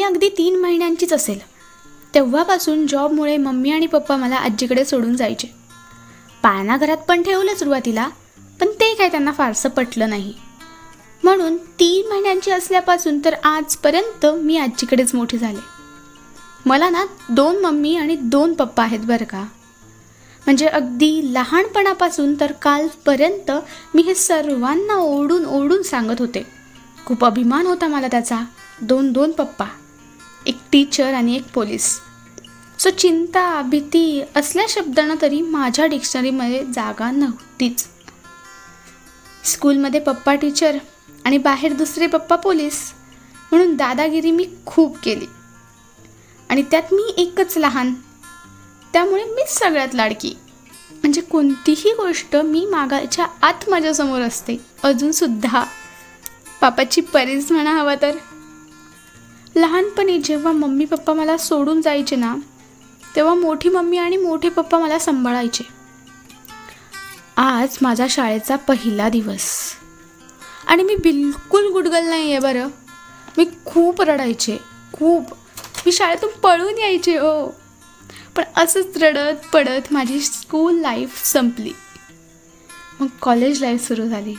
मी अगदी तीन महिन्यांचीच असेल. तेव्हापासून जॉबमुळे मम्मी आणि पप्पा मला आजीकडे सोडून जायचे. पाळणा घरात पण ठेवलं सुरुवातीला पण ते काय त्यांना फारसं पटलं नाही. म्हणून तीन महिन्यांची असल्यापासून तर आजपर्यंत मी आजीकडेच मोठी झाले. मला ना दोन मम्मी आणि दोन पप्पा आहेत बरं का. म्हणजे अगदी लहानपणापासून तर कालपर्यंत मी हे सर्वांना ओढून ओढून सांगत होते. खूप अभिमान होता मला त्याचा दोन दोन पप्पा. एक टीचर आणि एक पोलीस सो चिंता भीती असल्या शब्दांना तरी माझ्या डिक्शनरीमध्ये जागा नव्हतीच. स्कूलमध्ये पप्पा टीचर आणि बाहेर दुसरे पप्पा पोलीस म्हणून दादागिरी मी खूप केली. आणि त्यात मी एकच लहान. त्यामुळे मीच सगळ्यात लाडकी. म्हणजे कोणतीही गोष्ट मी मागायच्या आत माझ्यासमोर असते अजूनसुद्धा पापाची परीज म्हणा हवा तर. लहानपणी जेव्हा मम्मी पप्पा मला सोडून जायचे ना तेव्हा मोठी मम्मी आणि मोठे पप्पा मला सांभाळायचे. आज माझा शाळेचा पहिला दिवस. आणि मी बिलकुल गुडगल नाही आहे बरं. मी खूप रडायचे खूप. मी शाळेतून पळून यायचे हो. पण असंच रडत पडत माझी स्कूल लाईफ संपली. मग कॉलेज लाईफ सुरू झाली.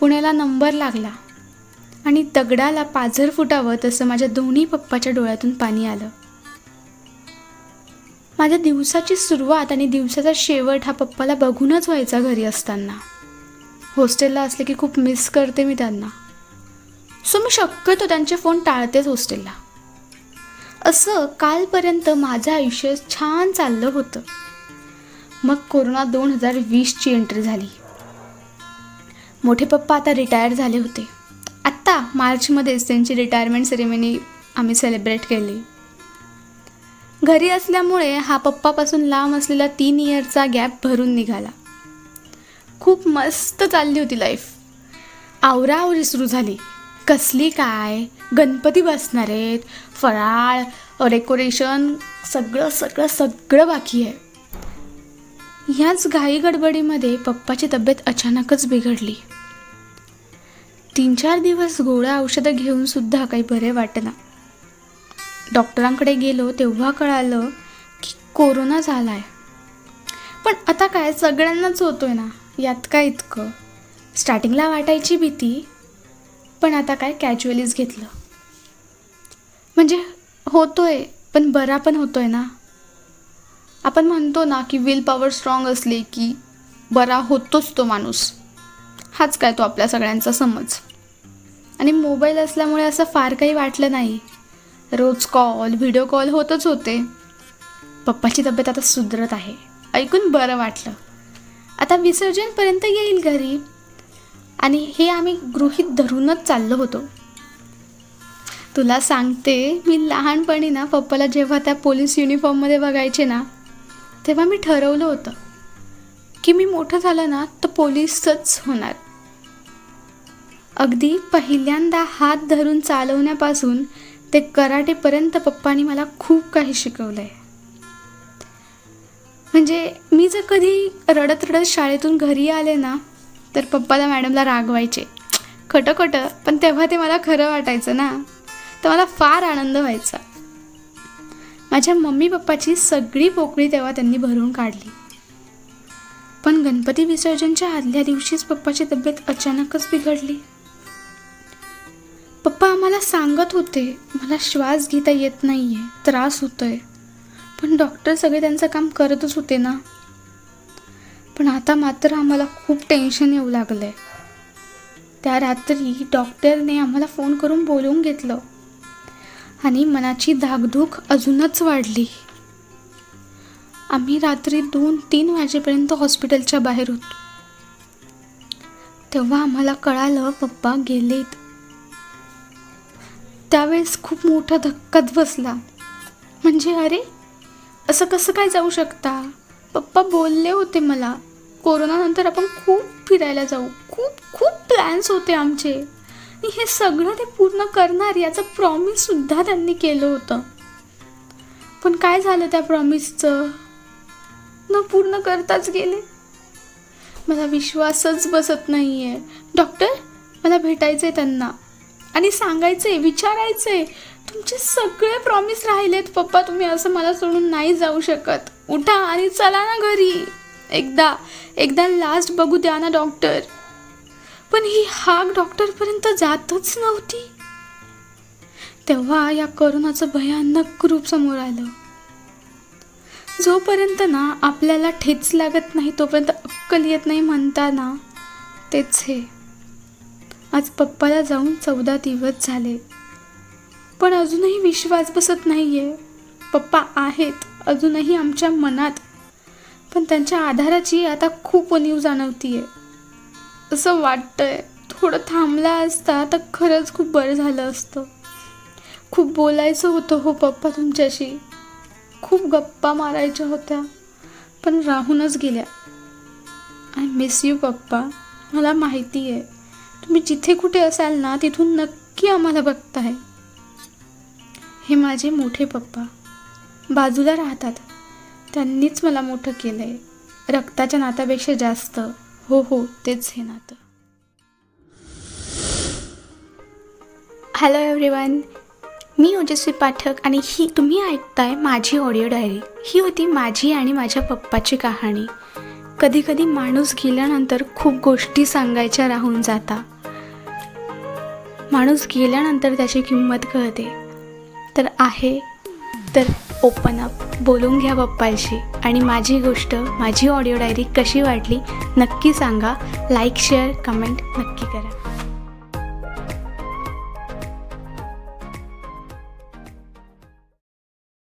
पुण्याला नंबर लागला. आणि दगडाला पाझर फुटावं तसं माझ्या दोन्ही पप्पाच्या डोळ्यातून पाणी आलं. माझ्या दिवसाची सुरुवात आणि दिवसाचा शेवट हा पप्पाला बघूनच व्हायचा घरी असताना. हॉस्टेलला असले की खूप मिस करते मी त्यांना. सो मी शक्यतो त्यांचे फोन टाळतेच हॉस्टेलला. असं कालपर्यंत माझं आयुष्य छान चाललं होतं. मग कोरोना दोन हजार वीसची एंट्री झाली. मोठे पप्पा आता रिटायर झाले होते. या मार्चमध्येच त्यांची रिटायरमेंट सेरेमनी आम्ही सेलिब्रेट केली. घरी असल्यामुळे हा पप्पापासून लांब असलेला तीन इयरचा गॅप भरून निघाला. खूप मस्त चालली होती लाईफ आवराआवरी सुरू झाली. कसली काय? गणपती बसणार आहेत. फराळ डेकोरेशन सगळं सगळं सगळं बाकी आहे. ह्याच घाई गडबडीमध्ये पप्पाची तब्येत अचानकच बिघडली. तीन चार दिवस गोळ्या औषधं घेऊन सुद्धा काही बरे वाटेना. डॉक्टरांकडे गेलो तेव्हा कळालं की कोरोना झाला आहे पण आता काय? सगळ्यांनाच होतोय ना. यात काय इतकं? स्टार्टिंगला वाटायची भीती पण आता काय कॅज्युअलीच घेतलं. म्हणजे होतोय पण बरा पण होतोय ना. आपण म्हणतो ना की विल पॉवर स्ट्रॉंग असले की बरा होतोच तो माणूस. हाच काय तो आपल्या सगळ्यांचा समज. आणि मोबाईल असल्यामुळे असं फार काही वाटलं नाही. रोज कॉल व्हिडिओ कॉल होतच होते. पप्पाची तब्येत आता सुधरत आहे. ऐकून बरं वाटलं. आता विसर्जनपर्यंत येईल घरी. आणि हे आम्ही गृहीत धरूनच चाललो होतो. तुला सांगते मी लहानपणी ना पप्पाला जेव्हा त्या पोलीस युनिफॉर्ममध्ये बघायचे ना तेव्हा मी ठरवलं होतं. की मी मोठं झालं ना तर पोलीसच होणार. अगदी पहिल्यांदा हात धरून चालवण्यापासून ते कराटेपर्यंत पप्पानी मला खूप काही शिकवलं आहे म्हणजे मी जर कधी रडत रडत शाळेतून घरी आले ना तर पप्पाला मॅडमला रागवायचे. खटं खटं पण तेव्हा ते मला खरं वाटायचं ना. तर मला फार आनंद व्हायचा. माझ्या मम्मी पप्पाची सगळी पोकळी तेव्हा त्यांनी भरून काढली. पण गणपती विसर्जनच्या आदल्या दिवशीच पप्पाची तब्येत अचानकच बिघडली. पप्पा आम्हाला सांगत होते. मला श्वास घेता येत नाही आहे त्रास होतोय. पण डॉक्टर सगळे त्यांचं काम करतच होते ना. पण आता मात्र आम्हाला खूप टेन्शन येऊ लागलं आहे त्या रात्री डॉक्टरने आम्हाला फोन करून बोलवून घेतलं. आणि मनाची धाकधूक अजूनच वाढली. आम्ही रात्री दोन तीन वाजेपर्यंत हॉस्पिटलच्या बाहेर होतो. तेव्हा आम्हाला कळालं पप्पा गेलेत. त्यावेळेस खूप मोठा धक्काच बसला. म्हणजे अरे असं कसं काय जाऊ शकता? पप्पा बोलले होते मला कोरोनानंतर आपण खूप फिरायला जाऊ. खूप खूप प्लॅन्स होते आमचे. आणि हे सगळं ते पूर्ण करणार याचं प्रॉमिससुद्धा त्यांनी केलं होतं. पण काय झालं त्या प्रॉमिसचं न पूर्ण करताच गेले. मला विश्वासच बसत नाही आहे डॉक्टर मला भेटायचं आहे त्यांना. आणि सांगायचंय विचारायचंय. तुमचे सगळे प्रॉमिस राहिलेत पप्पा. तुम्ही असं मला सोडून नाही जाऊ शकत. उठा आणि चला ना घरी. एकदा एकदा लास्ट बघू द्या ना डॉक्टर पण ही हाक डॉक्टरपर्यंत जातच नव्हती. तेव्हा या करोनाचं भयानक रूप समोर आलं. जोपर्यंत ना आपल्याला ठेच लागत नाही तोपर्यंत अक्कल येत नाही म्हणताना तेच हे. आज पप्पाला जाऊन चौदा दिवस झाले. पण अजूनही विश्वास बसत नाहीये. पप्पा आहेत अजूनही आमच्या मनात. पण त्यांच्या आधाराची आता खूप उणीव जाणवतीये. असं वाटतंय थोडं थांबला असता तर खरंच खूप बरं झालं असतं. खूप बोलायचं होतं हो पप्पा तुमच्याशी. खूप गप्पा मारायच्या होत्या पण राहूनच गेल्या. आय मिस यू पप्पा. मला माहिती आहे तुम्ही जिथे कुठे असाल ना तिथून नक्की आम्हाला बघताय. हे माझे मोठे पप्पा. बाजूला राहतात. त्यांनीच मला मोठं केलं आहे रक्ताच्या नात्यापेक्षा जास्त. हो हो तेच हे नातं. हॅलो एव्हरीवन मी ओजस्वी पाठक आणि ही तुम्ही ऐकताय माझी ऑडिओ डायरी ही होती माझी आणि माझ्या पप्पाची कहाणी. कधी कधी माणूस गेल्यानंतर खूप गोष्टी सांगायच्या राहून जाता. माणूस गेल्यानंतर त्याची किंमत कळते. तर आहे. तर ओपन अप बोलून घ्या पप्पाशी. आणि माझी गोष्ट माझी ऑडिओ डायरी कशी वाटली नक्की सांगा. लाईक शेअर कमेंट नक्की करा.